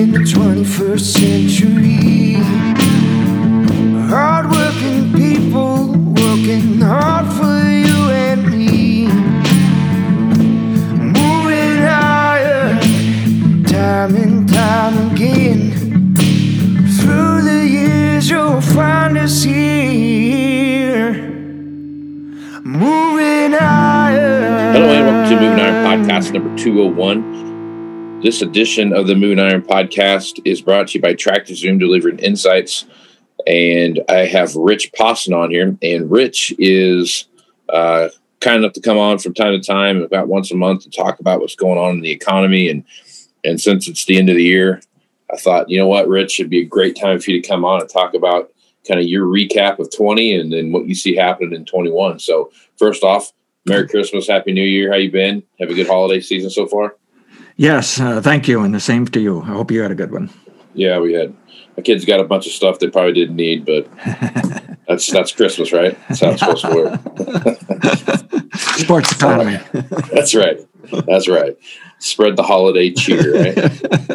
in the 21st century. Hardworking people working hard for you and me. Moving iron, time and time again. Through the years, you'll find us here. Moving iron. Hello and welcome to Moving Iron Podcast number 201. This edition of the Moving Iron Podcast is brought to you by Tractor Zoom delivering insights. And I have Rich Posson on here. And Rich is uh, kind enough to come on from time to time, about once a month, to talk about what's going on in the economy. And and since it's the end of the year, I thought, you know what, Rich, it'd be a great time for you to come on and talk about kind of your recap of 20 and then what you see happening in 21. So first off, Merry Christmas, Happy New Year. How you been? Have a good holiday season so far? Yes, uh, thank you, and the same to you. I hope you had a good one. Yeah, we had. My kids got a bunch of stuff they probably didn't need, but that's that's Christmas, right? That's how it's supposed to work. Sports economy. that's right. That's right. Spread the holiday cheer, right?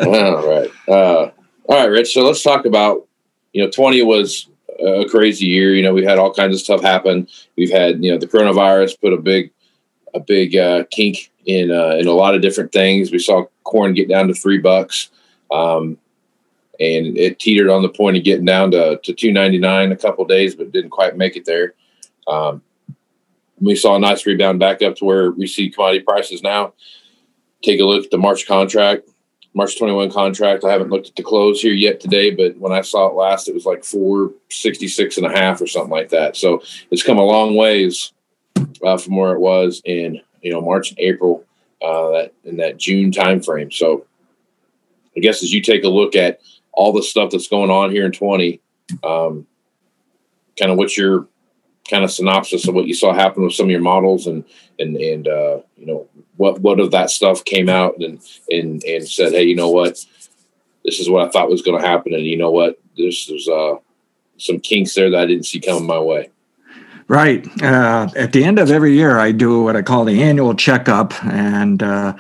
all right. Uh, all right, Rich. So let's talk about, you know, 20 was a crazy year. You know, we had all kinds of stuff happen. We've had, you know, the coronavirus put a big, a big uh, kink in uh, in a lot of different things. We saw corn get down to three bucks, um, and it teetered on the point of getting down to to two ninety nine a couple days, but didn't quite make it there. Um, we saw a nice rebound back up to where we see commodity prices now. Take a look at the March contract. March 21 contract. I haven't looked at the close here yet today, but when I saw it last, it was like 466 and a half or something like that. So it's come a long ways uh, from where it was in, you know, March and April, uh, that in that June timeframe. So I guess as you take a look at all the stuff that's going on here in 20, um, kind of what's your kind of synopsis of what you saw happen with some of your models and and and uh, you know what what of that stuff came out and and and said hey you know what this is what I thought was going to happen and you know what there's there's uh, some kinks there that I didn't see coming my way. Right. Uh, at the end of every year, I do what I call the annual checkup and uh,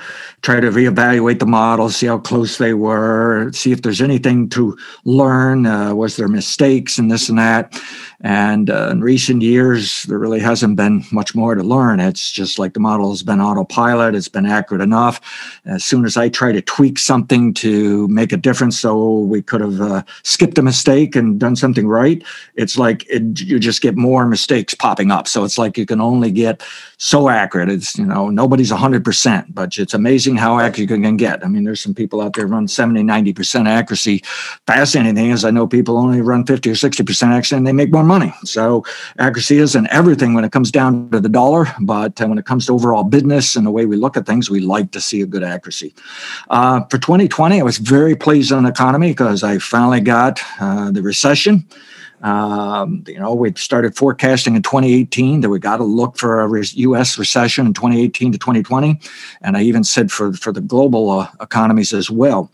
try to reevaluate the models, see how close they were, see if there's anything to learn. Uh, was there mistakes and this and that? And uh, in recent years, there really hasn't been much more to learn. It's just like the model has been autopilot, it's been accurate enough. As soon as I try to tweak something to make a difference, so we could have uh, skipped a mistake and done something right, it's like it, you just get more mistakes popping up. So it's like you can only get so accurate. It's, you know, nobody's 100%, but it's amazing how accurate you can get. I mean, there's some people out there run 70, 90% accuracy. Fascinating thing is, I know people only run 50 or 60% accuracy and they make more money. So accuracy isn't everything when it comes down to the dollar, but uh, when it comes to overall business and the way we look at things, we like to see a good accuracy. Uh, for 2020, I was very pleased on the economy because I finally got uh, the recession. Um, you know, we started forecasting in 2018 that we got to look for a U.S. recession in 2018 to 2020, and I even said for for the global uh, economies as well.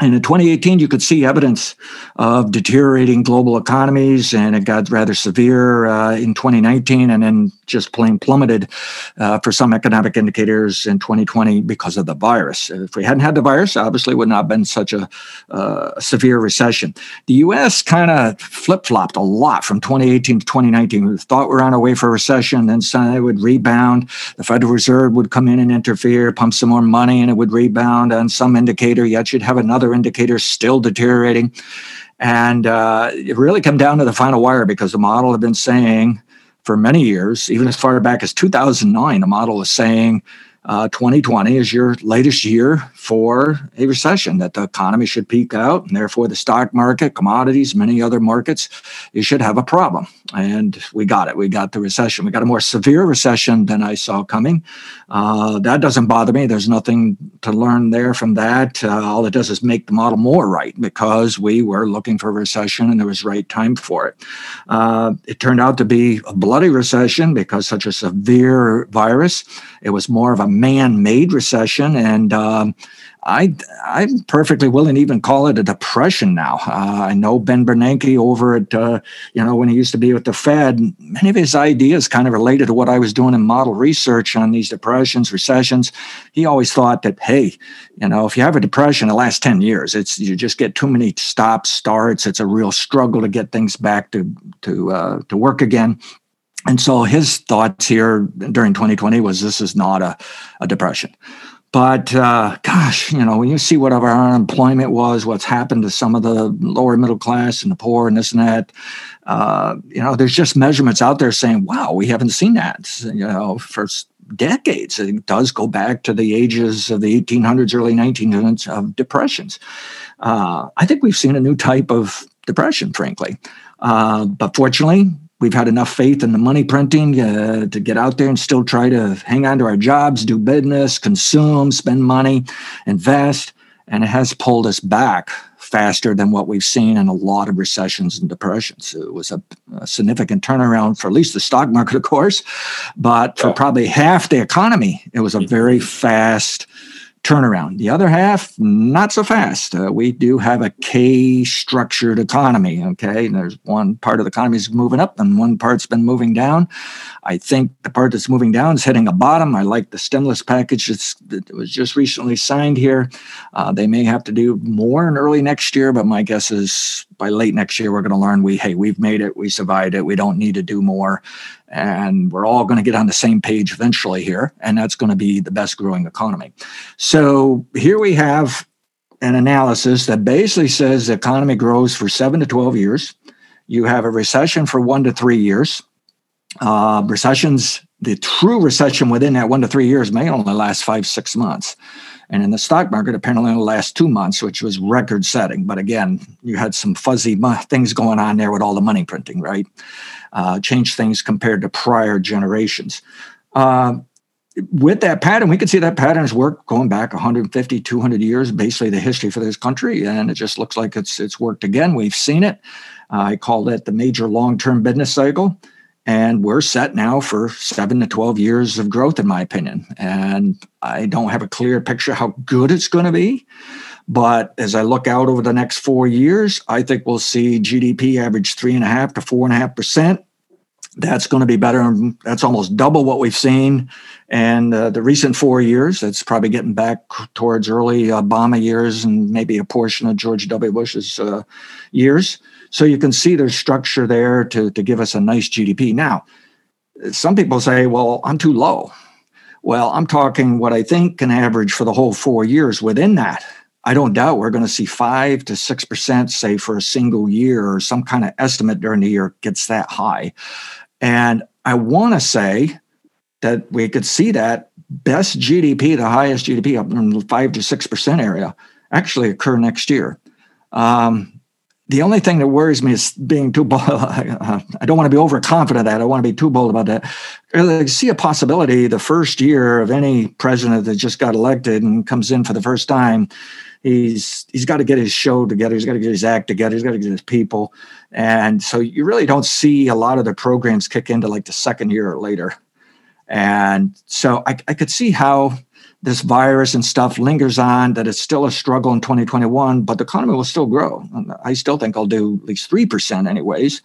And in 2018, you could see evidence of deteriorating global economies, and it got rather severe uh, in 2019, and then just plain plummeted uh, for some economic indicators in 2020 because of the virus. If we hadn't had the virus, obviously, it would not have been such a uh, severe recession. The U.S. kind of flip flopped a lot from 2018 to 2019. We thought we were on our way for a recession, then it would rebound. The Federal Reserve would come in and interfere, pump some more money, and it would rebound on some indicator. Yet you'd have another indicator still deteriorating. And uh, it really come down to the final wire because the model had been saying for many years, even as far back as 2009, the model was saying uh, 2020 is your latest year for a recession, that the economy should peak out, and therefore the stock market, commodities, many other markets, you should have a problem. And we got it. We got the recession. We got a more severe recession than I saw coming. Uh, that doesn't bother me. There's nothing to learn there from that. Uh, all it does is make the model more right because we were looking for a recession and there was right time for it. Uh, it turned out to be a bloody recession because such a severe virus. It was more of a man-made recession, and um, I I'm perfectly willing to even call it a depression now. Uh, I know Ben Bernanke over at uh, you know when he used to be with the Fed, many of his ideas kind of related to what I was doing in model research on these depressions, recessions. He always thought that hey, you know, if you have a depression the last ten years, it's you just get too many stops, starts. It's a real struggle to get things back to to uh, to work again. And so his thoughts here during 2020 was this is not a, a depression. But uh, gosh, you know, when you see what our unemployment was, what's happened to some of the lower middle class and the poor and this and that, uh, you know, there's just measurements out there saying, wow, we haven't seen that, you know, for decades. It does go back to the ages of the 1800s, early 1900s of depressions. Uh, I think we've seen a new type of depression, frankly. Uh, but fortunately, we've had enough faith in the money printing uh, to get out there and still try to hang on to our jobs, do business, consume, spend money, invest. And it has pulled us back faster than what we've seen in a lot of recessions and depressions. It was a, a significant turnaround for at least the stock market, of course, but for probably half the economy, it was a very fast turnaround. The other half, not so fast. Uh, we do have a K structured economy. Okay. And there's one part of the economy is moving up and one part's been moving down. I think the part that's moving down is hitting a bottom. I like the stimulus package that was just recently signed here. Uh, they may have to do more in early next year, but my guess is by late next year, we're going to learn we, hey, we've made it, we survived it, we don't need to do more. And we're all going to get on the same page eventually here. And that's going to be the best growing economy. So here we have an analysis that basically says the economy grows for seven to 12 years. You have a recession for one to three years uh, recessions, the true recession within that one to three years may only last five, six months. And in the stock market, apparently only last two months, which was record setting. But again, you had some fuzzy things going on there with all the money printing, right? Uh, changed things compared to prior generations. Uh, with that pattern, we can see that pattern's work going back 150, 200 years, basically the history for this country. And it just looks like it's, it's worked again. We've seen it. I call it the major long term business cycle. And we're set now for seven to 12 years of growth, in my opinion. And I don't have a clear picture how good it's going to be. But as I look out over the next four years, I think we'll see GDP average three and a half to four and a half percent. That's going to be better. That's almost double what we've seen and uh, the recent four years. That's probably getting back towards early Obama years and maybe a portion of George W. Bush's uh, years. So you can see there's structure there to, to give us a nice GDP. Now, some people say, well, I'm too low. Well, I'm talking what I think can average for the whole four years within that. I don't doubt we're going to see five to six percent, say, for a single year or some kind of estimate during the year gets that high. And I want to say that we could see that best GDP, the highest GDP up in the five to six percent area, actually occur next year. Um, the only thing that worries me is being too bold. I don't want to be overconfident that. I want to be too bold about that. I see a possibility the first year of any president that just got elected and comes in for the first time, he's he's got to get his show together. He's got to get his act together. He's got to get his people. And so you really don't see a lot of the programs kick into like the second year or later. And so I, I could see how this virus and stuff lingers on, that it's still a struggle in 2021, but the economy will still grow. I still think I'll do at least 3% anyways.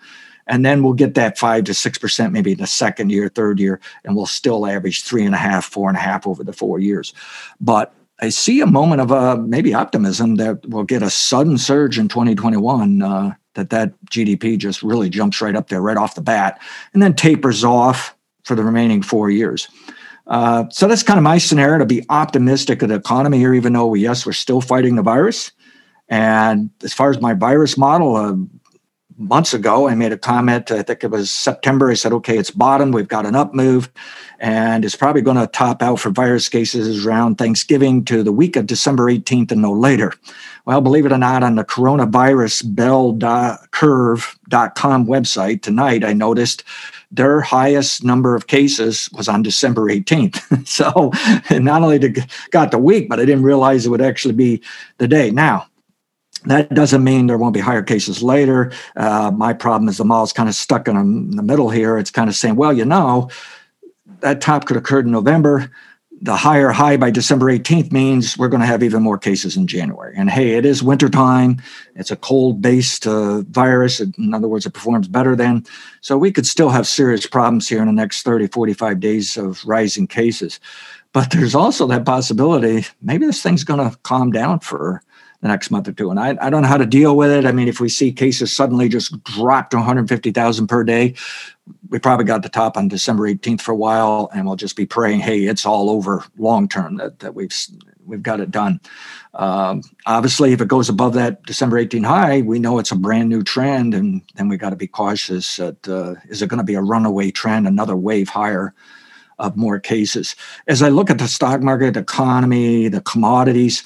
And then we'll get that five to 6% maybe in the second year, third year, and we'll still average three and a half, four and a half over the four years. But I see a moment of uh, maybe optimism that we'll get a sudden surge in 2021, uh, that that GDP just really jumps right up there right off the bat and then tapers off for the remaining four years. Uh, so that's kind of my scenario to be optimistic of the economy here, even though, we, yes, we're still fighting the virus. And as far as my virus model, uh, months ago, I made a comment. I think it was September. I said, okay, it's bottom. We've got an up move. And it's probably going to top out for virus cases around Thanksgiving to the week of December 18th and no later. Well, believe it or not, on the coronavirus bell.curve.com website tonight, I noticed their highest number of cases was on December 18th. so not only got the week, but I didn't realize it would actually be the day. Now, that doesn't mean there won't be higher cases later. Uh, my problem is the mall's kind of stuck in, in the middle here. It's kind of saying, well, you know, that top could occur in November the higher high by December 18th means we're going to have even more cases in January. And hey, it is wintertime. It's a cold based uh, virus. In other words, it performs better then. So we could still have serious problems here in the next 30, 45 days of rising cases. But there's also that possibility maybe this thing's going to calm down for the next month or two. And I, I don't know how to deal with it. I mean, if we see cases suddenly just drop to 150,000 per day, we probably got the top on December 18th for a while, and we'll just be praying, hey, it's all over long term that, that we've we've got it done. Um, obviously, if it goes above that December 18 high, we know it's a brand new trend, and then we got to be cautious. That uh, is it going to be a runaway trend, another wave higher of more cases? As I look at the stock market, economy, the commodities,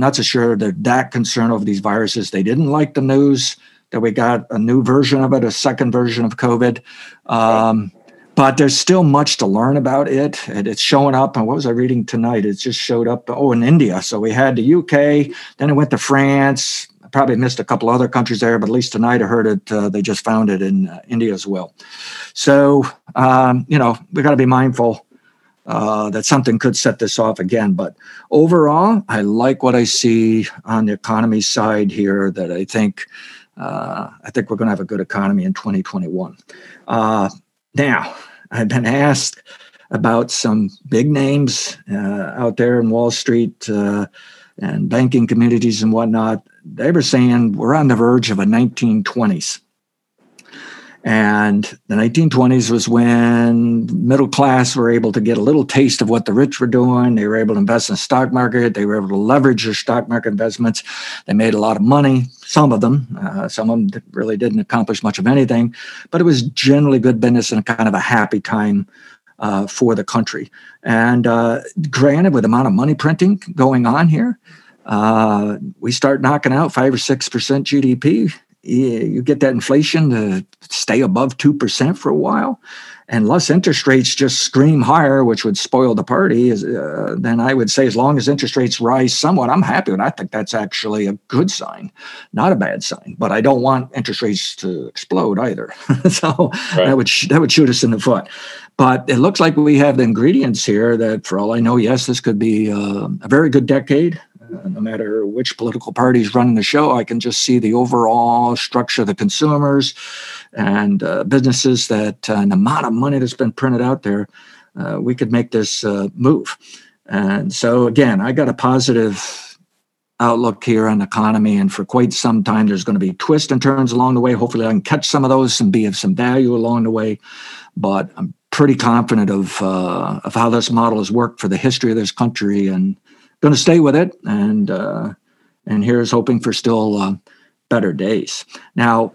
not so sure that that concern over these viruses. They didn't like the news that we got a new version of it, a second version of COVID. Um, but there's still much to learn about it. And it's showing up. And what was I reading tonight? It just showed up. Oh, in India. So we had the UK, then it went to France. I probably missed a couple other countries there, but at least tonight I heard it. Uh, they just found it in uh, India as well. So, um, you know, we got to be mindful uh, that something could set this off again. But overall, I like what I see on the economy side here that I think uh, I think we're going to have a good economy in 2021. Uh, now, I've been asked about some big names uh, out there in Wall Street uh, and banking communities and whatnot. They were saying we're on the verge of a 1920s. And the 1920s was when middle class were able to get a little taste of what the rich were doing. They were able to invest in the stock market. They were able to leverage their stock market investments. They made a lot of money. Some of them, uh, some of them really didn't accomplish much of anything, but it was generally good business and kind of a happy time uh, for the country. And uh, granted, with the amount of money printing going on here, uh, we start knocking out five or six percent GDP you get that inflation to stay above 2% for a while and less interest rates just scream higher which would spoil the party is, uh, then i would say as long as interest rates rise somewhat i'm happy and i think that's actually a good sign not a bad sign but i don't want interest rates to explode either. So right. that would sh- that would shoot us in the foot. But it looks like we have the ingredients here that for all i know yes this could be uh, a very good decade no matter which political party is running the show, I can just see the overall structure of the consumers and uh, businesses that uh, the amount of money that's been printed out there, uh, we could make this uh, move. And so, again, I got a positive outlook here on the economy. And for quite some time, there's going to be twists and turns along the way. Hopefully, I can catch some of those and be of some value along the way. But I'm pretty confident of uh, of how this model has worked for the history of this country and going to stay with it, and uh, and here's hoping for still uh, better days. Now,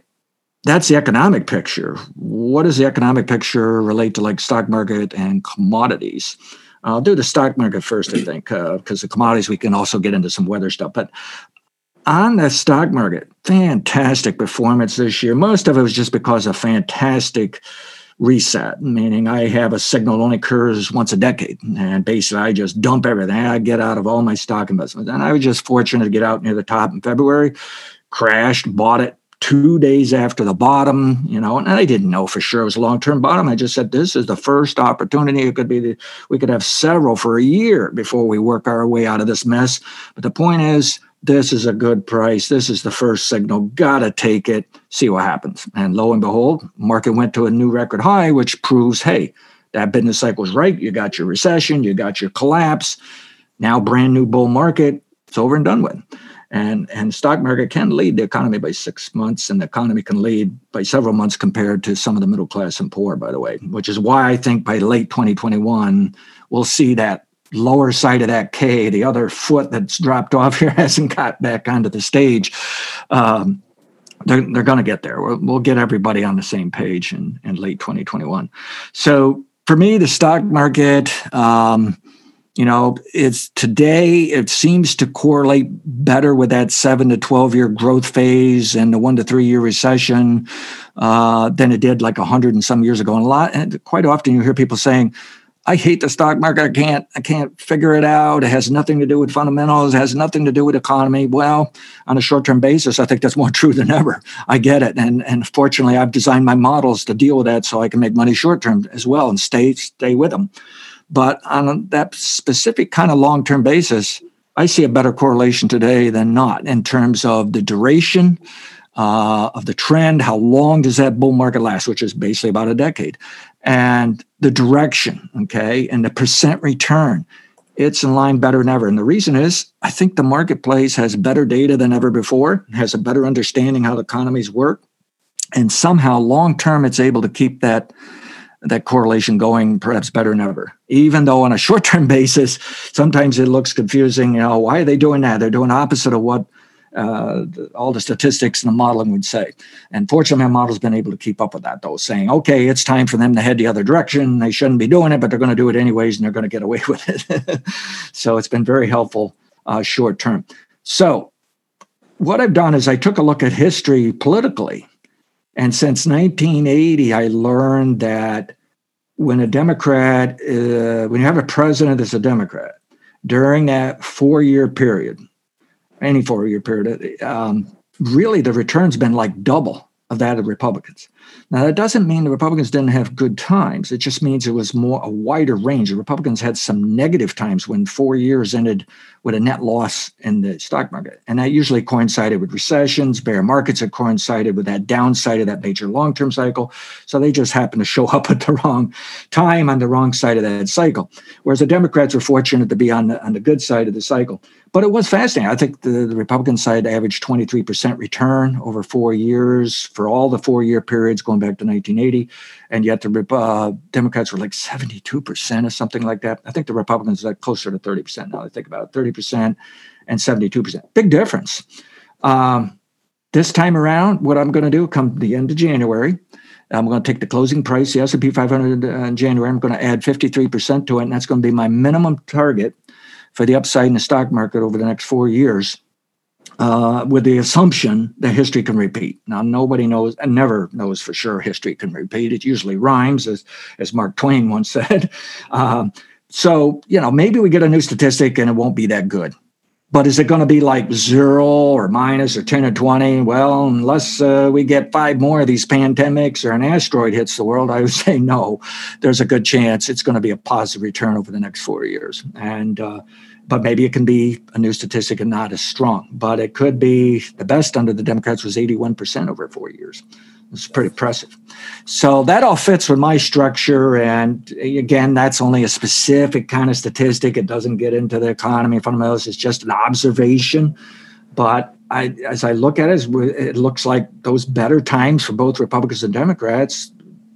that's the economic picture. What does the economic picture relate to, like stock market and commodities? I'll do the stock market first, I think, because uh, the commodities we can also get into some weather stuff. But on the stock market, fantastic performance this year. Most of it was just because of fantastic reset, meaning I have a signal that only occurs once a decade. And basically, I just dump everything I get out of all my stock investments. And I was just fortunate to get out near the top in February, crashed, bought it two days after the bottom, you know, and I didn't know for sure it was a long-term bottom. I just said this is the first opportunity. It could be the, we could have several for a year before we work our way out of this mess. But the point is, this is a good price. This is the first signal. Gotta take it, see what happens. And lo and behold, market went to a new record high, which proves, hey, that business cycle is right. You got your recession, you got your collapse. Now, brand new bull market. It's over and done with. And and stock market can lead the economy by six months, and the economy can lead by several months compared to some of the middle class and poor, by the way. Which is why I think by late 2021 we'll see that lower side of that K, the other foot that's dropped off here hasn't got back onto the stage. Um, they're, they're going to get there. We'll, we'll, get everybody on the same page in, in late 2021. So for me, the stock market, um, you know, it's today, it seems to correlate better with that seven to 12 year growth phase and the one to three year recession uh, than it did like a hundred and some years ago. And a lot, and quite often you hear people saying, I hate the stock market. I can't I can't figure it out. It has nothing to do with fundamentals. It has nothing to do with economy. Well, on a short-term basis, I think that's more true than ever. I get it. And and fortunately I've designed my models to deal with that so I can make money short term as well and stay stay with them. But on that specific kind of long term basis, I see a better correlation today than not in terms of the duration uh, of the trend. How long does that bull market last, which is basically about a decade, and the direction, okay, and the percent return. It's in line better than ever. And the reason is I think the marketplace has better data than ever before, has a better understanding how the economies work. And somehow long term, it's able to keep that that correlation going perhaps better than ever. Even though on a short term basis, sometimes it looks confusing. You know, why are they doing that? They're doing opposite of what uh, the, all the statistics and the modeling would say. And fortunately, my model's been able to keep up with that, though, saying, okay, it's time for them to head the other direction. They shouldn't be doing it, but they're going to do it anyways, and they're going to get away with it. so it's been very helpful uh, short term. So what I've done is I took a look at history politically. And since 1980, I learned that when a Democrat, uh, when you have a president that's a Democrat, during that four year period, any four year period, um, really the return's been like double of that of Republicans. Now, that doesn't mean the Republicans didn't have good times. It just means it was more a wider range. The Republicans had some negative times when four years ended with a net loss in the stock market. And that usually coincided with recessions. Bear markets had coincided with that downside of that major long term cycle. So they just happened to show up at the wrong time on the wrong side of that cycle. Whereas the Democrats were fortunate to be on the, on the good side of the cycle. But it was fascinating. I think the, the Republican side averaged 23% return over four years for all the four year periods going back to 1980. And yet the uh, Democrats were like 72% or something like that. I think the Republicans are closer to 30% now. I think about 30% and 72%. Big difference. Um, this time around, what I'm going to do come the end of January, I'm going to take the closing price, the S&P 500 in January. I'm going to add 53% to it, and that's going to be my minimum target for the upside in the stock market over the next four years. Uh, with the assumption that history can repeat. Now, nobody knows and never knows for sure history can repeat. It usually rhymes, as, as Mark Twain once said. Um, so, you know, maybe we get a new statistic and it won't be that good. But is it going to be like zero or minus or 10 or 20? Well, unless uh, we get five more of these pandemics or an asteroid hits the world, I would say no. There's a good chance it's going to be a positive return over the next four years. And uh, but maybe it can be a new statistic and not as strong. But it could be the best under the Democrats was 81% over four years. It's pretty impressive. So that all fits with my structure. And again, that's only a specific kind of statistic. It doesn't get into the economy fundamentals. It's just an observation. But I, as I look at it, it looks like those better times for both Republicans and Democrats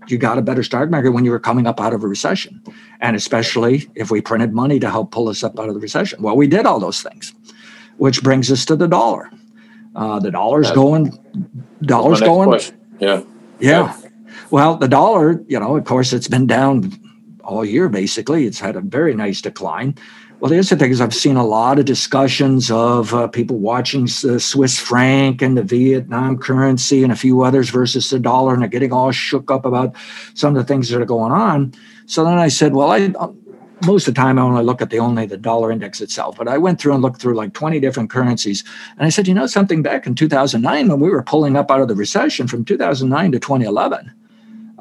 you got a better stock market when you were coming up out of a recession. And especially if we printed money to help pull us up out of the recession. Well, we did all those things, which brings us to the dollar. Uh, the dollar's That's, going, dollar's going. Question. Yeah. Yeah. Well, the dollar, you know, of course, it's been down all year basically. It's had a very nice decline. Well, the other thing is, I've seen a lot of discussions of uh, people watching the Swiss franc and the Vietnam currency and a few others versus the dollar, and they're getting all shook up about some of the things that are going on. So then I said, well, I uh, most of the time I only look at the only the dollar index itself, but I went through and looked through like 20 different currencies. And I said, you know, something back in 2009 when we were pulling up out of the recession from 2009 to 2011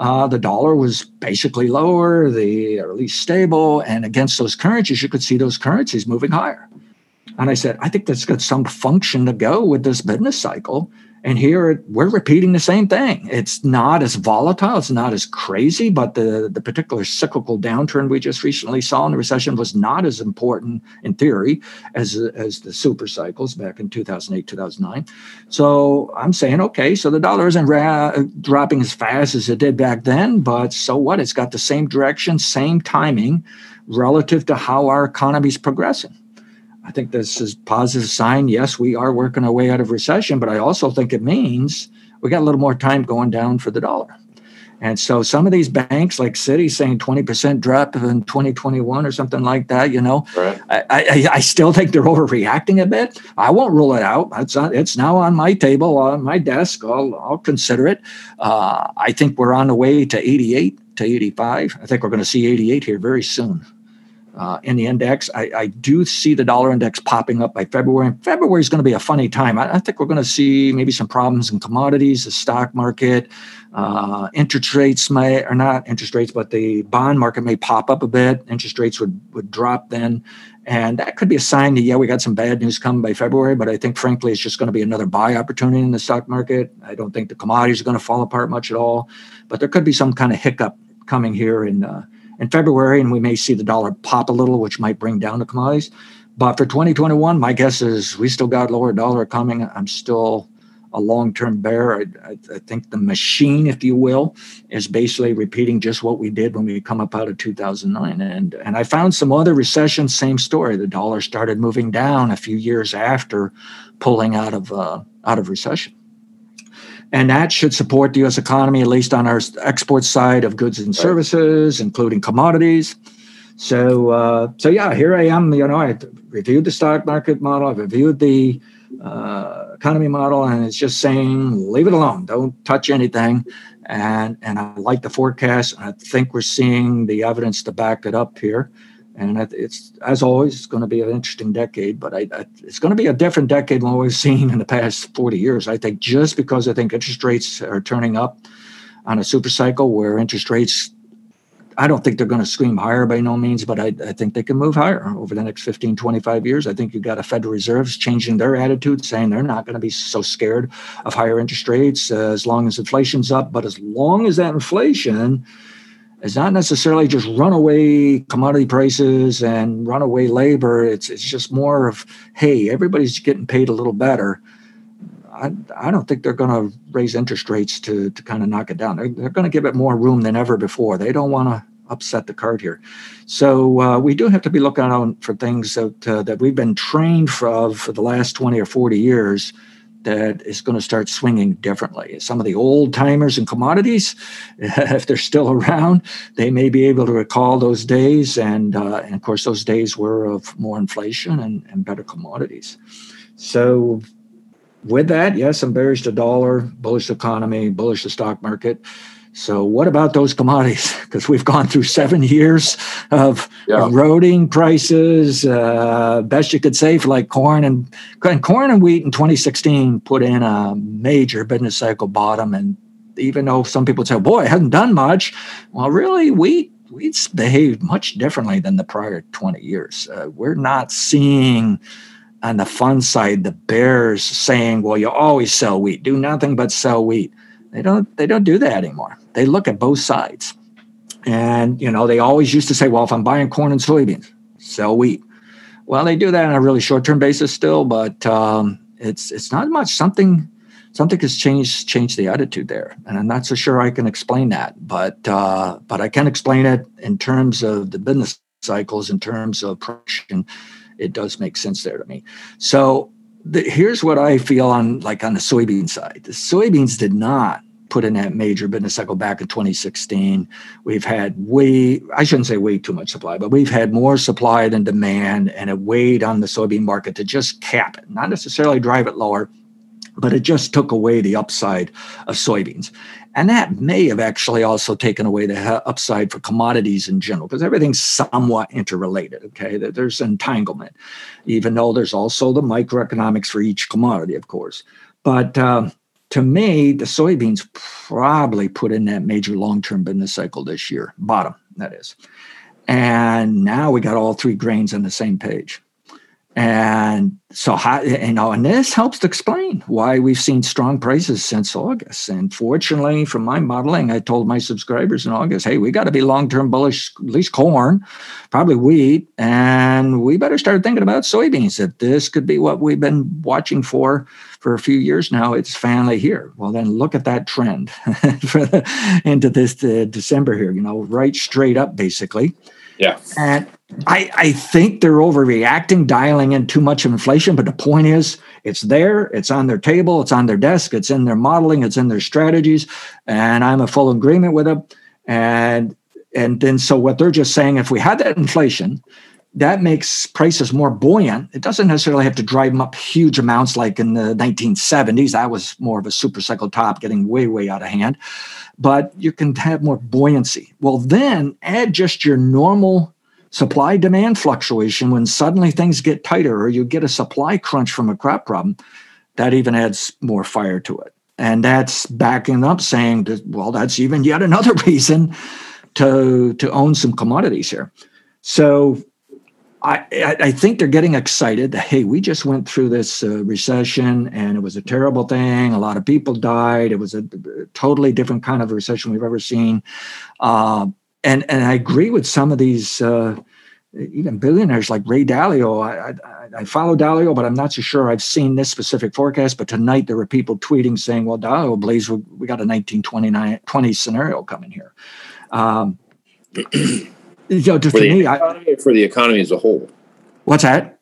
uh, the dollar was basically lower, the or at least stable, and against those currencies, you could see those currencies moving higher. And I said, I think that's got some function to go with this business cycle and here we're repeating the same thing. It's not as volatile, it's not as crazy, but the, the particular cyclical downturn we just recently saw in the recession was not as important in theory as, as the super cycles back in 2008, 2009. So I'm saying, okay, so the dollar isn't ra- dropping as fast as it did back then, but so what? It's got the same direction, same timing relative to how our economy is progressing. I think this is positive sign. Yes, we are working our way out of recession, but I also think it means we got a little more time going down for the dollar. And so some of these banks, like Citi, saying 20% drop in 2021 or something like that, you know, right. I, I, I, still think they're overreacting a bit. I won't rule it out. It's, on, it's now on my table, on my desk. I'll, I'll consider it. Uh, I think we're on the way to 88 to 85. I think we're going to see 88 here very soon. Uh, in the index. I, I, do see the dollar index popping up by February. And February is going to be a funny time. I, I think we're going to see maybe some problems in commodities, the stock market, uh, interest rates may, or not interest rates, but the bond market may pop up a bit. Interest rates would, would drop then. And that could be a sign that, yeah, we got some bad news coming by February, but I think, frankly, it's just going to be another buy opportunity in the stock market. I don't think the commodities are going to fall apart much at all, but there could be some kind of hiccup coming here in, uh, in February, and we may see the dollar pop a little, which might bring down the commodities. But for 2021, my guess is we still got lower dollar coming. I'm still a long-term bear. I, I, I, think the machine, if you will, is basically repeating just what we did when we come up out of 2009. And and I found some other recessions, same story. The dollar started moving down a few years after pulling out of uh, out of recession. And that should support the U.S. economy, at least on our export side of goods and services, including commodities. So, uh, so yeah, here I am. You know, I reviewed the stock market model. I've reviewed the uh, economy model, and it's just saying leave it alone, don't touch anything. And and I like the forecast. I think we're seeing the evidence to back it up here. And it's as always, it's going to be an interesting decade, but I, I, it's going to be a different decade than what we've seen in the past 40 years. I think just because I think interest rates are turning up on a super cycle where interest rates I don't think they're going to scream higher by no means, but I, I, think they can move higher over the next 15, 25 years. I think you've got a Federal Reserve changing their attitude, saying they're not going to be so scared of higher interest rates uh, as long as inflation's up. But as long as that inflation is not necessarily just runaway commodity prices and runaway labor, it's, it's just more of, hey, everybody's getting paid a little better. I, I don't think they're going to raise interest rates to, to kind of knock it down. They're, they're going to give it more room than ever before. They don't want to upset the cart here. So uh, we do have to be looking out for things that, uh, that we've been trained for, for the last 20 or 40 years that is going to start swinging differently. Some of the old timers in commodities, if they're still around, they may be able to recall those days. And, uh, and of course, those days were of more inflation and, and better commodities. So with that, yes, I'm bearish the dollar, bullish economy, bullish the stock market. So, what about those commodities? Because we've gone through seven years of yeah. eroding prices. Uh, best you could say for like corn and, and corn and wheat in 2016 put in a major business cycle bottom. And even though some people say, "Boy, it hasn't done much," well, really, wheat wheat's behaved much differently than the prior 20 years. Uh, we're not seeing on the fund side, the bears saying, "Well, you always sell wheat. Do nothing but sell wheat." They don't. They don't do that anymore. They look at both sides, and you know they always used to say, "Well, if I'm buying corn and soybeans, sell wheat." Well, they do that on a really short-term basis still, but um, it's it's not much. Something something has changed changed the attitude there, and I'm not so sure I can explain that. But uh, but I can explain it in terms of the business cycles, in terms of production it does make sense there to me. So the, here's what I feel on like on the soybean side. The soybeans did not put in that major business cycle back in 2016. We've had way, I shouldn't say way too much supply, but we've had more supply than demand, and it weighed on the soybean market to just cap it, not necessarily drive it lower, but it just took away the upside of soybeans. And that may have actually also taken away the upside for commodities in general, because everything's somewhat interrelated. Okay. There's entanglement, even though there's also the microeconomics for each commodity, of course. But uh, to me, the soybeans probably put in that major long term business cycle this year, bottom, that is. And now we got all three grains on the same page. And so, how, you know, and this helps to explain why we've seen strong prices since August. And fortunately, from my modeling, I told my subscribers in August, hey, we got to be long term bullish, at least corn, probably wheat, and we better start thinking about soybeans. That this could be what we've been watching for for a few years now. It's finally here. Well, then look at that trend into this uh, December here, you know, right straight up, basically. Yeah. And I, I think they're overreacting, dialing in too much of inflation. But the point is, it's there, it's on their table, it's on their desk, it's in their modeling, it's in their strategies, and I'm a full agreement with them. And and then so what they're just saying, if we had that inflation, that makes prices more buoyant. It doesn't necessarily have to drive them up huge amounts like in the 1970s. That was more of a super cycle top, getting way, way out of hand. But you can have more buoyancy. Well, then add just your normal supply demand fluctuation when suddenly things get tighter or you get a supply crunch from a crop problem, that even adds more fire to it. And that's backing up saying that, well, that's even yet another reason to, to own some commodities here. So I, I think they're getting excited that, hey, we just went through this uh, recession and it was a terrible thing. A lot of people died. It was a, a totally different kind of recession we've ever seen. Uh, and, and I agree with some of these, uh, even billionaires like Ray Dalio. I, I, I, follow Dalio, but I'm not so sure I've seen this specific forecast. But tonight there were people tweeting saying, well, Dalio believes we, we got a 1929 20 scenario coming here. Um, you know, for, the me, I, for the economy as a whole. What's that?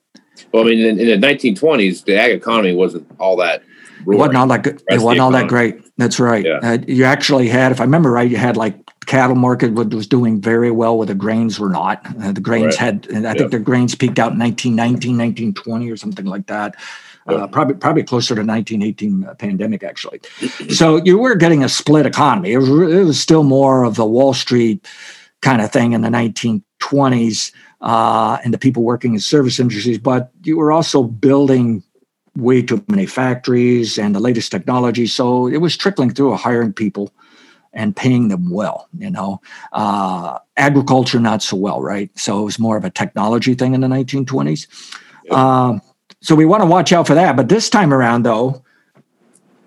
Well, I mean, in, in the 1920s, the ag economy wasn't all that. Roaring. It wasn't all that good. It wasn't all that great. That's right. Yeah. Uh, you actually had, if I remember right, you had like cattle market was doing very well where the grains were not. Uh, the grains right. had, I think the grains peaked out in 1919, 1920 or something like that. Uh, probably probably closer to 1918 uh, pandemic actually. so you were getting a split economy. It was, it was still more of the Wall Street kind of thing in the 1920s uh, and the people working in service industries, but you were also building way too many factories and the latest technology. So it was trickling through hiring people and paying them well, you know. Uh, agriculture, not so well, right? So it was more of a technology thing in the 1920s. Yep. Um, so we want to watch out for that. But this time around, though,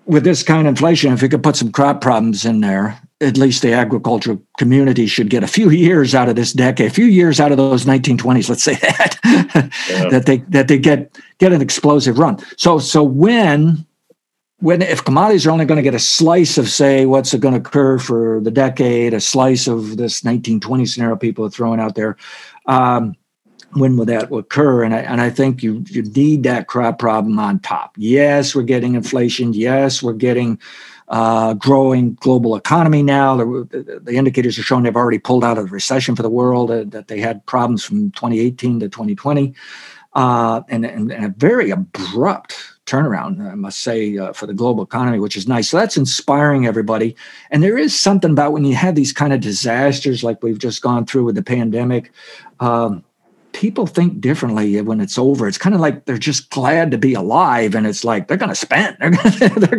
with this kind of inflation, if we could put some crop problems in there, at least the agricultural community should get a few years out of this decade, a few years out of those 1920s, let's say that, yeah. that they that they get get an explosive run. So so when when if commodities are only going to get a slice of say what's going to occur for the decade, a slice of this 1920 scenario people are throwing out there, um, when will that occur? And I, and I think you, you need that crop problem on top. Yes, we're getting inflation. Yes, we're getting uh, growing global economy now. The, the, indicators are showing they've already pulled out of the recession for the world, uh, that they had problems from 2018 to 2020, uh, and, and, and, a very abrupt turnaround, I must say, uh, for the global economy, which is nice. So that's inspiring everybody. And there is something about when you have these kind of disasters like we've just gone through with the pandemic. Um, people think differently when it's over. It's kind of like they're just glad to be alive, and it's like they're going to spend, they're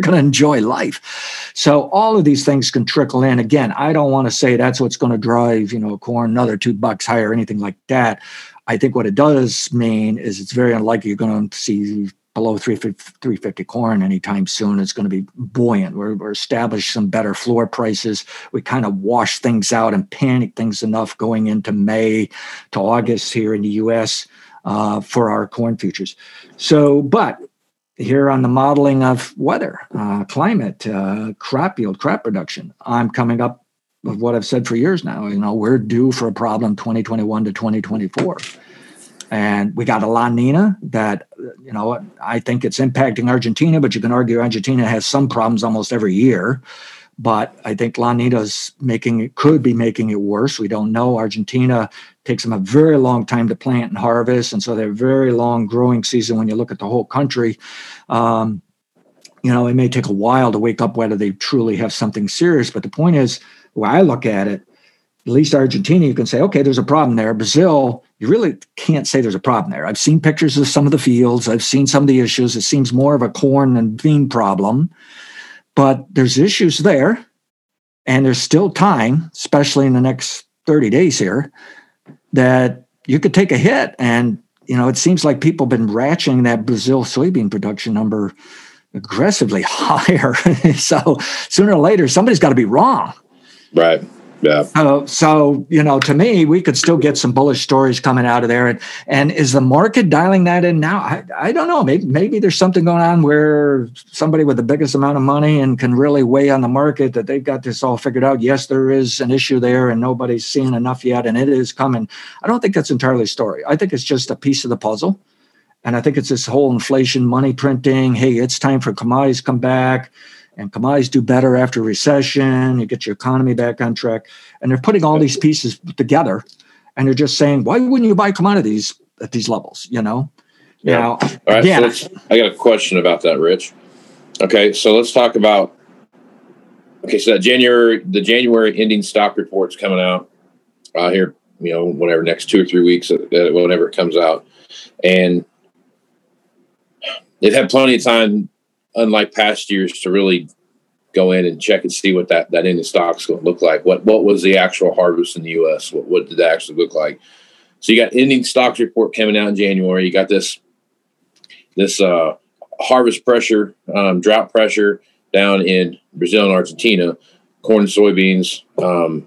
going to, enjoy life. So all of these things can trickle in. Again, I don't want to say that's what's going to drive you know corn another two bucks higher or anything like that. I think what it does mean is it's very unlikely you're going to see below 350, 350 corn anytime soon. It's going to be buoyant. We're, we're established some better floor prices. We kind of wash things out and panic things enough going into May to August here in the U.S. Uh, for our corn futures. So, but here on the modeling of weather, uh, climate, uh, crop yield, crop production, I'm coming up with what I've said for years now. You know, we're due for a problem 2021 to 2024 and we got a La Nina that, you know, I think it's impacting Argentina, but you can argue Argentina has some problems almost every year. But I think La Nina's making it could be making it worse. We don't know. Argentina takes them a very long time to plant and harvest, and so they're very long growing season when you look at the whole country. Um, you know, it may take a while to wake up whether they truly have something serious. But the point is, where I look at it, at least Argentina, you can say, okay, there's a problem there. Brazil, you really can't say there's a problem there. I've seen pictures of some of the fields, I've seen some of the issues. It seems more of a corn and bean problem, but there's issues there. And there's still time, especially in the next 30 days here, that you could take a hit. And, you know, it seems like people have been ratcheting that Brazil soybean production number aggressively higher. so sooner or later, somebody's got to be wrong. Right. Yeah. Uh, so, you know, to me, we could still get some bullish stories coming out of there. And, and is the market dialing that in now? I, I don't know. Maybe, maybe there's something going on where somebody with the biggest amount of money and can really weigh on the market that they've got this all figured out. Yes, there is an issue there and nobody's seen enough yet, and it is coming. I don't think that's entirely story. I think it's just a piece of the puzzle. And I think it's this whole inflation, money printing. Hey, it's time for commodities come back and commodities do better after recession. You get your economy back on track. And they're putting all these pieces together and they're just saying, why wouldn't you buy commodities at these levels? You know? Yeah. Now, all right. Again, so I got a question about that, Rich. Okay. So let's talk about, okay. So that January, the January ending stock report's coming out uh, here you know, whatever next two or three weeks, uh, whenever it comes out, and they've had plenty of time, unlike past years, to really go in and check and see what that that ending stock's going to look like. What what was the actual harvest in the U.S. What, what did that actually look like? So you got ending stocks report coming out in January. You got this this uh, harvest pressure, um, drought pressure down in Brazil and Argentina, corn and soybeans. Um,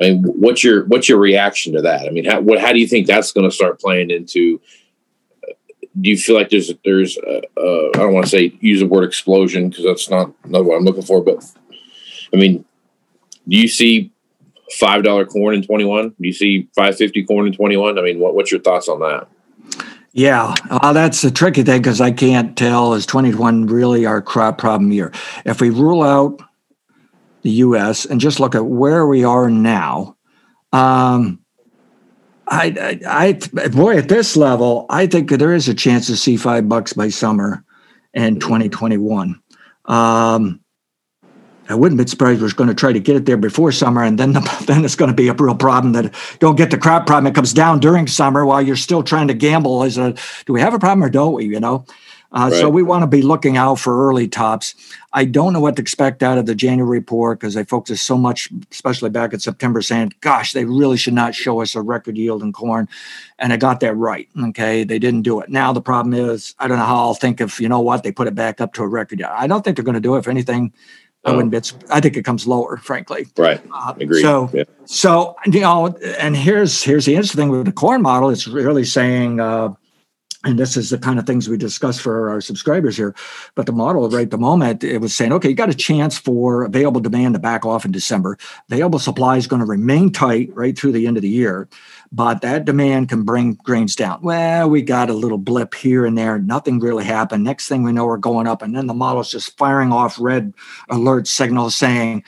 I mean, what's your what's your reaction to that? I mean, how what how do you think that's going to start playing into? Do you feel like there's there's uh, uh, I don't want to say use the word explosion because that's not not what I'm looking for, but I mean, do you see five dollar corn in 21? Do you see five fifty corn in 21? I mean, what what's your thoughts on that? Yeah, that's the tricky thing because I can't tell is 21 really our crop problem year. If we rule out the U.S. and just look at where we are now, um, I, I, I, boy, at this level, I think there is a chance to see five bucks by summer in 2021. Um, I wouldn't be surprised we're going to try to get it there before summer, and then the, then it's going to be a real problem that don't get the crop problem. It comes down during summer while you're still trying to gamble. Is a do we have a problem or don't we? You know, uh, right. so we want to be looking out for early tops. I don't know what to expect out of the January report because they focused so much, especially back in September, saying, "Gosh, they really should not show us a record yield in corn," and I got that right. Okay, they didn't do it. Now the problem is, I don't know how I'll think if you know what they put it back up to a record. Yield. I don't think they're going to do it. If anything I wouldn't bet. I think it comes lower, frankly. Right. Uh, Agreed. So, yeah. so you know, and here's here's the interesting thing with the corn model. It's really saying, uh, and this is the kind of things we discuss for our subscribers here. But the model right at the moment, it was saying, okay, you got a chance for available demand to back off in December. Available supply is going to remain tight right through the end of the year but that demand can bring grains down. Well, we got a little blip here and there. Nothing really happened. Next thing we know, we're going up. And then the model's just firing off red alert signals saying,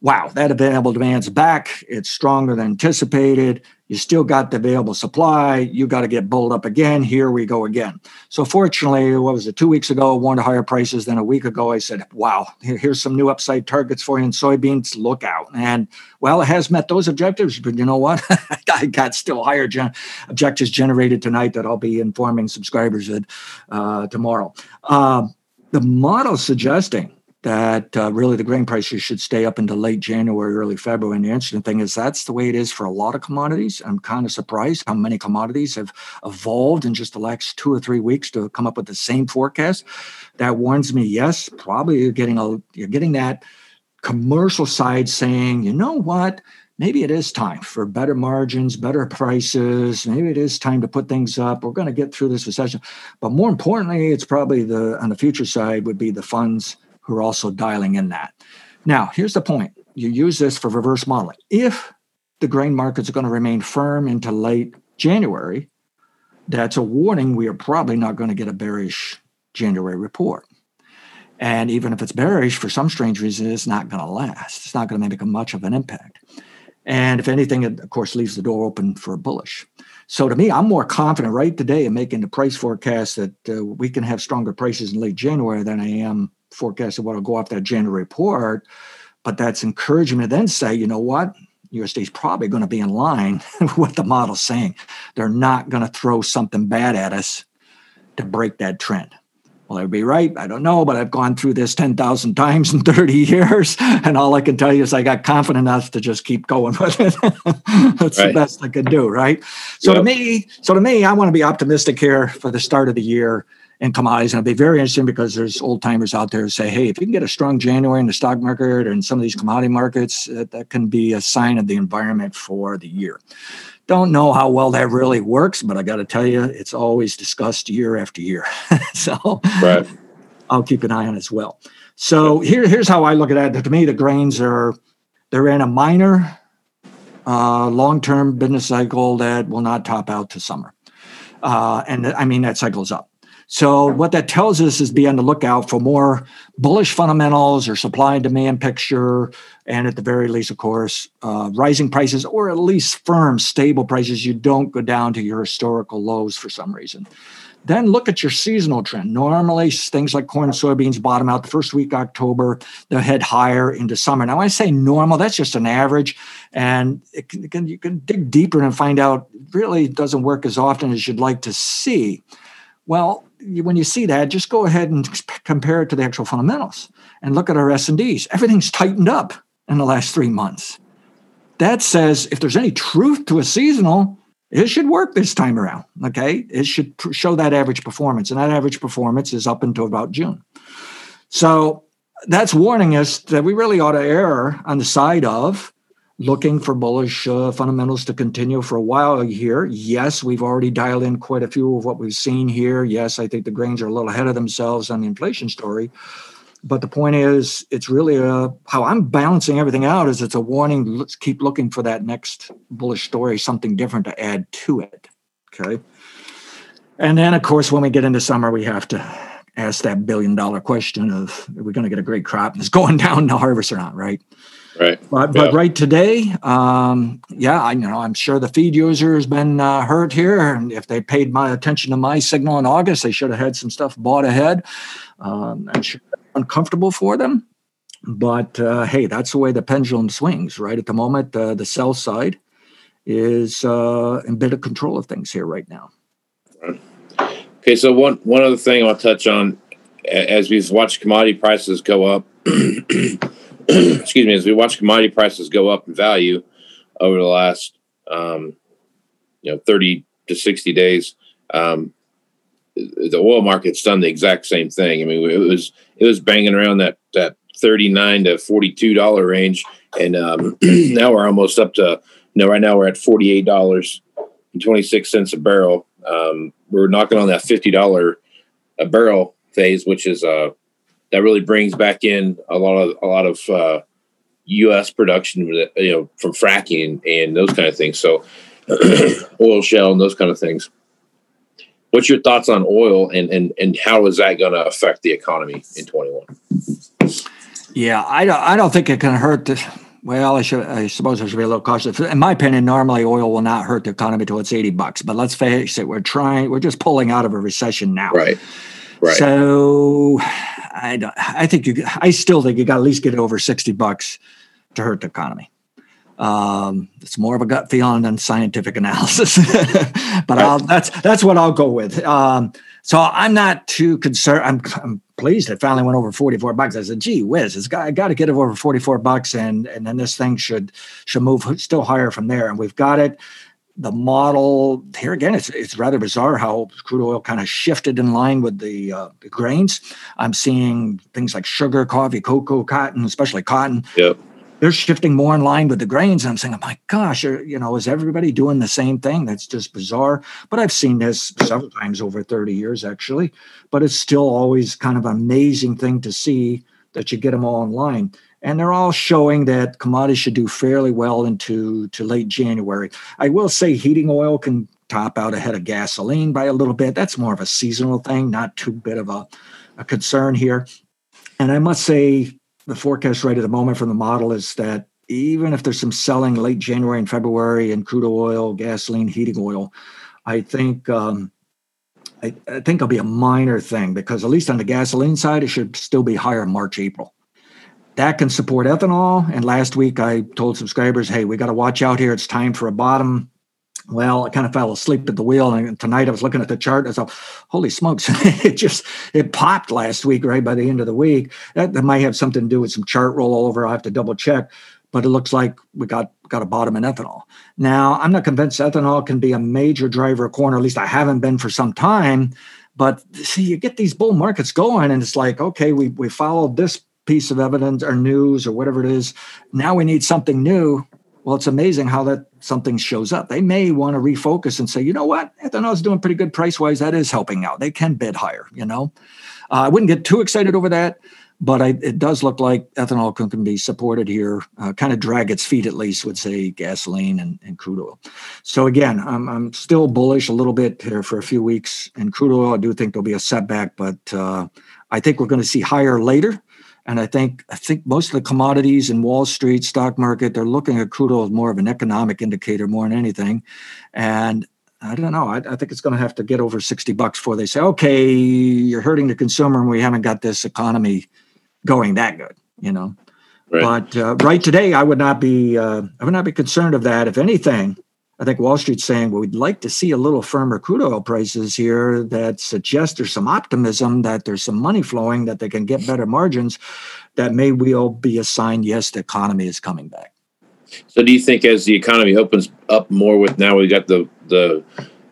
wow, that available demand's back. It's stronger than anticipated. You still got the available supply. You got to get bulled up again. Here we go again. So fortunately, what was it? Two weeks ago, to higher prices. Then a week ago, I said, "Wow, here's some new upside targets for you in soybeans. Look out!" And well, it has met those objectives. But you know what? I got still higher gen- objectives generated tonight that I'll be informing subscribers of uh, tomorrow. Uh, the model suggesting that uh, really the grain prices should stay up into late January, early February. And the interesting thing is that's the way it is for a lot of commodities. I'm kind of surprised how many commodities have evolved in just the last two or three weeks to come up with the same forecast. That warns me, yes, probably you're getting a you're getting that commercial side saying, you know what? Maybe it is time for better margins, better prices. Maybe it is time to put things up. We're going to get through this recession. But more importantly, it's probably the on the future side would be the funds who are also dialing in that. Now, here's the point you use this for reverse modeling. If the grain markets are going to remain firm into late January, that's a warning we are probably not going to get a bearish January report. And even if it's bearish, for some strange reason, it's not going to last. It's not going to make much of an impact. And if anything, it of course leaves the door open for a bullish. So to me, I'm more confident right today in making the price forecast that uh, we can have stronger prices in late January than I am forecasted what will go off that January report. But that's encouraging to then say, you know what? USDA is probably going to be in line with the model saying. They're not going to throw something bad at us to break that trend. Will I be right? I don't know, but I've gone through this 10,000 times in 30 years. And all I can tell you is I got confident enough to just keep going with it. That's right. the best I can do, right? So yep. to me, so to me, I want to be optimistic here for the start of the year and commodities. And it'll be very interesting because there's old timers out there who say, hey, if you can get a strong January in the stock market or in some of these commodity markets, that, that can be a sign of the environment for the year. Don't know how well that really works, but I got to tell you, it's always discussed year after year. so right. I'll keep an eye on it as well. So here, here's how I look at it. To me, the grains are they're in a minor uh, long-term business cycle that will not top out to summer. Uh, and I mean that cycle's up. So what that tells us is be on the lookout for more bullish fundamentals or supply and demand picture, and at the very least, of course, uh, rising prices or at least firm, stable prices. You don't go down to your historical lows for some reason. Then look at your seasonal trend. Normally, things like corn and soybeans bottom out the first week October. They'll head higher into summer. Now, when I say normal, that's just an average, and can, can, you can dig deeper and find out really doesn't work as often as you'd like to see. Well, when you see that, just go ahead and compare it to the actual fundamentals and look at our S and Ds. Everything's tightened up in the last three months. That says if there's any truth to a seasonal, it should work this time around. Okay. It should show that average performance, and that average performance is up until about June. So that's warning us that we really ought to err on the side of looking for bullish uh, fundamentals to continue for a while here. Yes, we've already dialed in quite a few of what we've seen here. Yes, I think the grains are a little ahead of themselves on the inflation story. But the point is, it's really a, how I'm balancing everything out is it's a warning. Let's keep looking for that next bullish story, something different to add to it. Okay. And then, of course, when we get into summer, we have to ask that billion dollar question of are we going to get a great crop? Is going down to harvest or not? Right. Right. But, but right today, um, yeah, I you know I'm sure the feed user has been uh, hurt here, and if they paid my attention to my signal in August, they should have had some stuff bought ahead. Um, sure uncomfortable for them. But uh, hey, that's the way the pendulum swings, right? At the moment, uh, the sell side is uh, in bit of control of things here right now. Okay, so one one other thing I'll touch on as we've watched commodity prices go up. excuse me, as we watch commodity prices go up in value over the last um, you know thirty to sixty days, um, the oil market's done the exact same thing. I mean, it was it was banging around that that thirty nine to forty two dollar range, and um, now we're almost up to you know right now we're at forty eight dollars and twenty six cents a barrel. Um, we're knocking on that fifty dollar a barrel phase, which is uh that really brings back in a lot of a lot of uh, U.S. production, you know, from fracking and those kind of things. So oil shale and those kind of things. What's your thoughts on oil and and and how is that going to affect the economy in 21? Yeah, I don't I don't think it can hurt the well, I should I suppose I should be a little cautious. In my opinion, normally oil will not hurt the economy till it's 80 bucks. But let's face it, we're trying we're just pulling out of a recession now. Right. Right. So I don't, I think you I still think you got to at least get it over 60 bucks to hurt the economy. Um, it's more of a gut feeling than scientific analysis, but I'll, that's that's what I'll go with. Um, so I'm not too concerned. I'm, I'm pleased it finally went over 44 bucks. I said, "Gee whiz, it's got I got to get it over 44 bucks, and and then this thing should should move still higher from there." And we've got it. The model here again, it's it's rather bizarre how crude oil kind of shifted in line with the, uh, the grains. I'm seeing things like sugar, coffee, cocoa, cotton, especially cotton. Yep they're shifting more in line with the grains. And I'm saying, oh my gosh, are, you know, is everybody doing the same thing? That's just bizarre. But I've seen this several times over 30 years, actually. But it's still always kind of an amazing thing to see that you get them all in line. And they're all showing that commodities should do fairly well into to late January. I will say heating oil can top out ahead of gasoline by a little bit. That's more of a seasonal thing, not too bit of a, a concern here. And I must say, the forecast right at the moment from the model is that even if there's some selling late January and February in crude oil, gasoline, heating oil, I think um, I, I, think it'll be a minor thing because at least on the gasoline side, it should still be higher March, April. That can support ethanol. And last week I told subscribers, hey, we got to watch out here. It's time for a bottom. Well, I kind of fell asleep at the wheel, and tonight I was looking at the chart. I was like, "Holy smokes!" it just it popped last week. Right by the end of the week, that, that might have something to do with some chart rollover. I have to double check, but it looks like we got got a bottom in ethanol. Now, I'm not convinced ethanol can be a major driver of corn. Or at least I haven't been for some time. But see, you get these bull markets going, and it's like, okay, we we followed this piece of evidence or news or whatever it is. Now we need something new well, it's amazing how that something shows up. They may want to refocus and say, you know what, ethanol is doing pretty good price wise. That is helping out. They can bid higher. You know, uh, I wouldn't get too excited over that, but I, it does look like ethanol can, can be supported here. Uh, kind of drag its feet at least with say gasoline and, and crude oil. So again, I'm I'm still bullish a little bit here for a few weeks. And crude oil, I do think there'll be a setback, but uh, I think we're going to see higher later. And I think I think most of the commodities in Wall Street stock market they're looking at crude oil as more of an economic indicator more than anything. And I don't know. I, I think it's going to have to get over 60 bucks before they say, okay, you're hurting the consumer and we haven't got this economy going that good, you know. Right. But uh, right today, I would not be uh, I would not be concerned of that. If anything, I think Wall Street's saying well, we'd like to see a little firmer crude oil prices here that suggest there's some optimism that there's some money flowing that they can get better margins. That may well be a sign. Yes, the economy is coming back. So, do you think as the economy opens up more with now we've got the the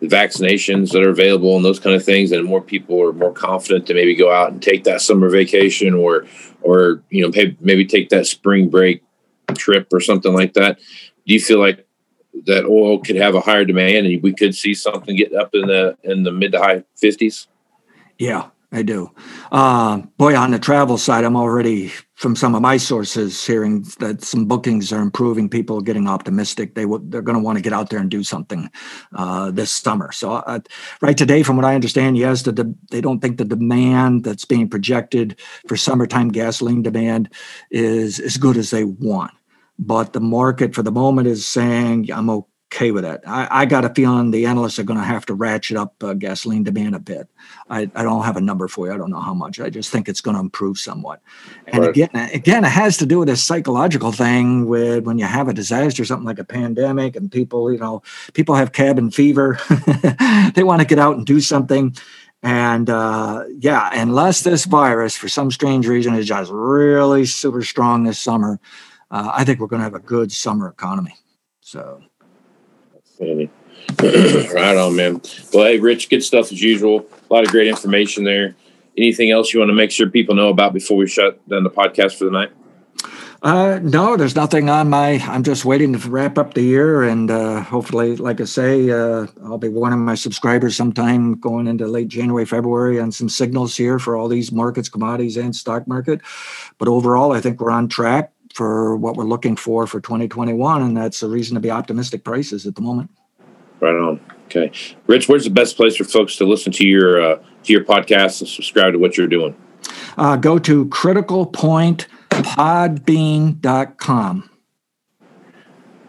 vaccinations that are available and those kind of things, and more people are more confident to maybe go out and take that summer vacation or or you know maybe take that spring break trip or something like that. Do you feel like that oil could have a higher demand and we could see something get up in the in the mid to high fifties? Yeah, I do. Uh, boy, on the travel side, I'm already from some of my sources hearing that some bookings are improving. People are getting optimistic. They w- they're going to want to get out there and do something uh, this summer. So, uh, right today, from what I understand, yes, the de- they don't think the demand that's being projected for summertime gasoline demand is as good as they want. But the market for the moment is saying, I'm okay with that. I, I got a feeling the analysts are going to have to ratchet up uh, gasoline demand a bit. I, I don't have a number for you. I don't know how much. I just think it's going to improve somewhat. And right. again, again, it has to do with this psychological thing with when you have a disaster, something like a pandemic, and people, you know, people have cabin fever. they want to get out and do something. And uh, yeah, unless this virus, for some strange reason, is just really super strong this summer, uh, I think we're going to have a good summer economy. So right on, man. Well, hey, Rich, good stuff as usual. A lot of great information there. Anything else you want to make sure people know about before we shut down the podcast for the night? Uh, no, there's nothing on my. I'm just waiting to wrap up the year, and uh, hopefully, like I say, uh, I'll be warning my subscribers sometime going into late January, February on some signals here for all these markets, commodities, and stock market. But overall, I think we're on track for what we're looking for for 2021, and that's a reason to be optimistic prices at the moment. Right on. Okay, Rich, where's the best place for folks to listen to your uh, to your podcast and subscribe to what you're doing? Uh, go to criticalpointpodbean.com.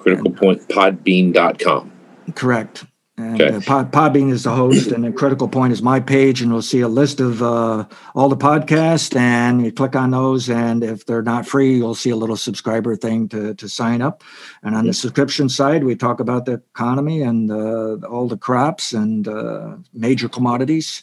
Criticalpointpodbean.com. Correct. And okay. uh, Pod, Podbean is the host, and then Critical Point is my page, and you'll see a list of uh, all the podcasts, and you click on those, and if they're not free, you'll see a little subscriber thing to, to sign up. And on the subscription side, we talk about the economy and uh, all the crops and uh, major commodities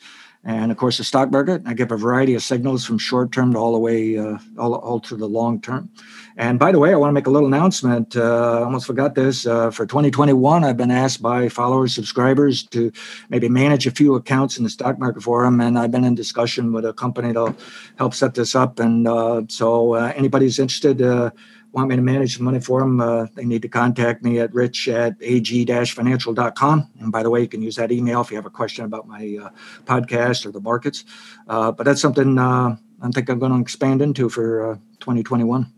and of course the stock market. I give a variety of signals from short term to all the way uh, all, all to the long term. And by the way, I want to make a little announcement. Uh, almost forgot this. Uh, for 2021, I've been asked by followers, subscribers to maybe manage a few accounts in the stock market forum. And I've been in discussion with a company to help set this up. And uh, so uh, anybody's interested, uh, want me to manage the money for them, uh, they need to contact me at rich at ag-financial.com. And by the way, you can use that email if you have a question about my uh, podcast or the markets. Uh, but that's something uh, I think I'm going to expand into for uh, 2021.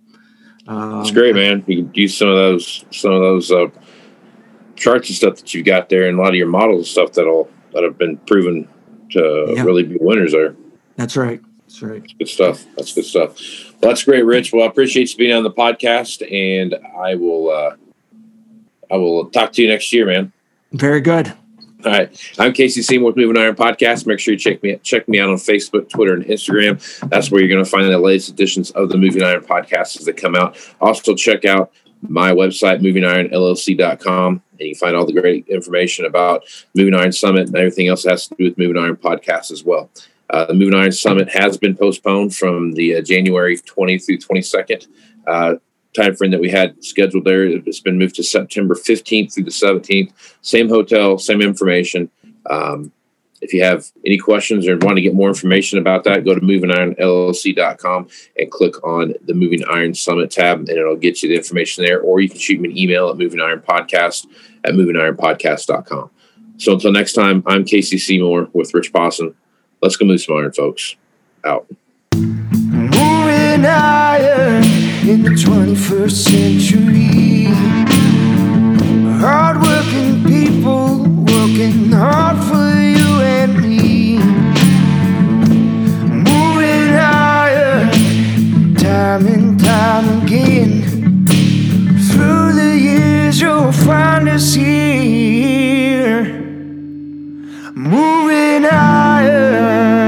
Um, that's great, man. You can use some of those, some of those uh, charts and stuff that you've got there, and a lot of your models and stuff that'll that have been proven to yeah. really be winners there. That's right. That's right. That's good stuff. That's good stuff. That's great, Rich. Well, I appreciate you being on the podcast, and I will uh, I will talk to you next year, man. Very good. All right. I'm Casey Seymour with Moving Iron Podcast. Make sure you check me check me out on Facebook, Twitter, and Instagram. That's where you're going to find the latest editions of the Moving Iron Podcast as they come out. Also, check out my website, movingironllc.com, and you find all the great information about Moving Iron Summit and everything else that has to do with Moving Iron Podcast as well. Uh, the Moving Iron Summit has been postponed from the uh, January 20th through 22nd uh, time frame that we had scheduled there. It's been moved to September 15th through the 17th. Same hotel, same information. Um, if you have any questions or want to get more information about that, go to movingironllc.com and click on the Moving Iron Summit tab, and it'll get you the information there. Or you can shoot me an email at movingironpodcast at movingironpodcast.com. So until next time, I'm Casey Seymour with Rich Posson. Let's go move some iron, folks. Out. Moving iron in the 21st century. Hardworking people working hard for you and me. Moving iron time and time again. Through the years, you'll find us here moving higher.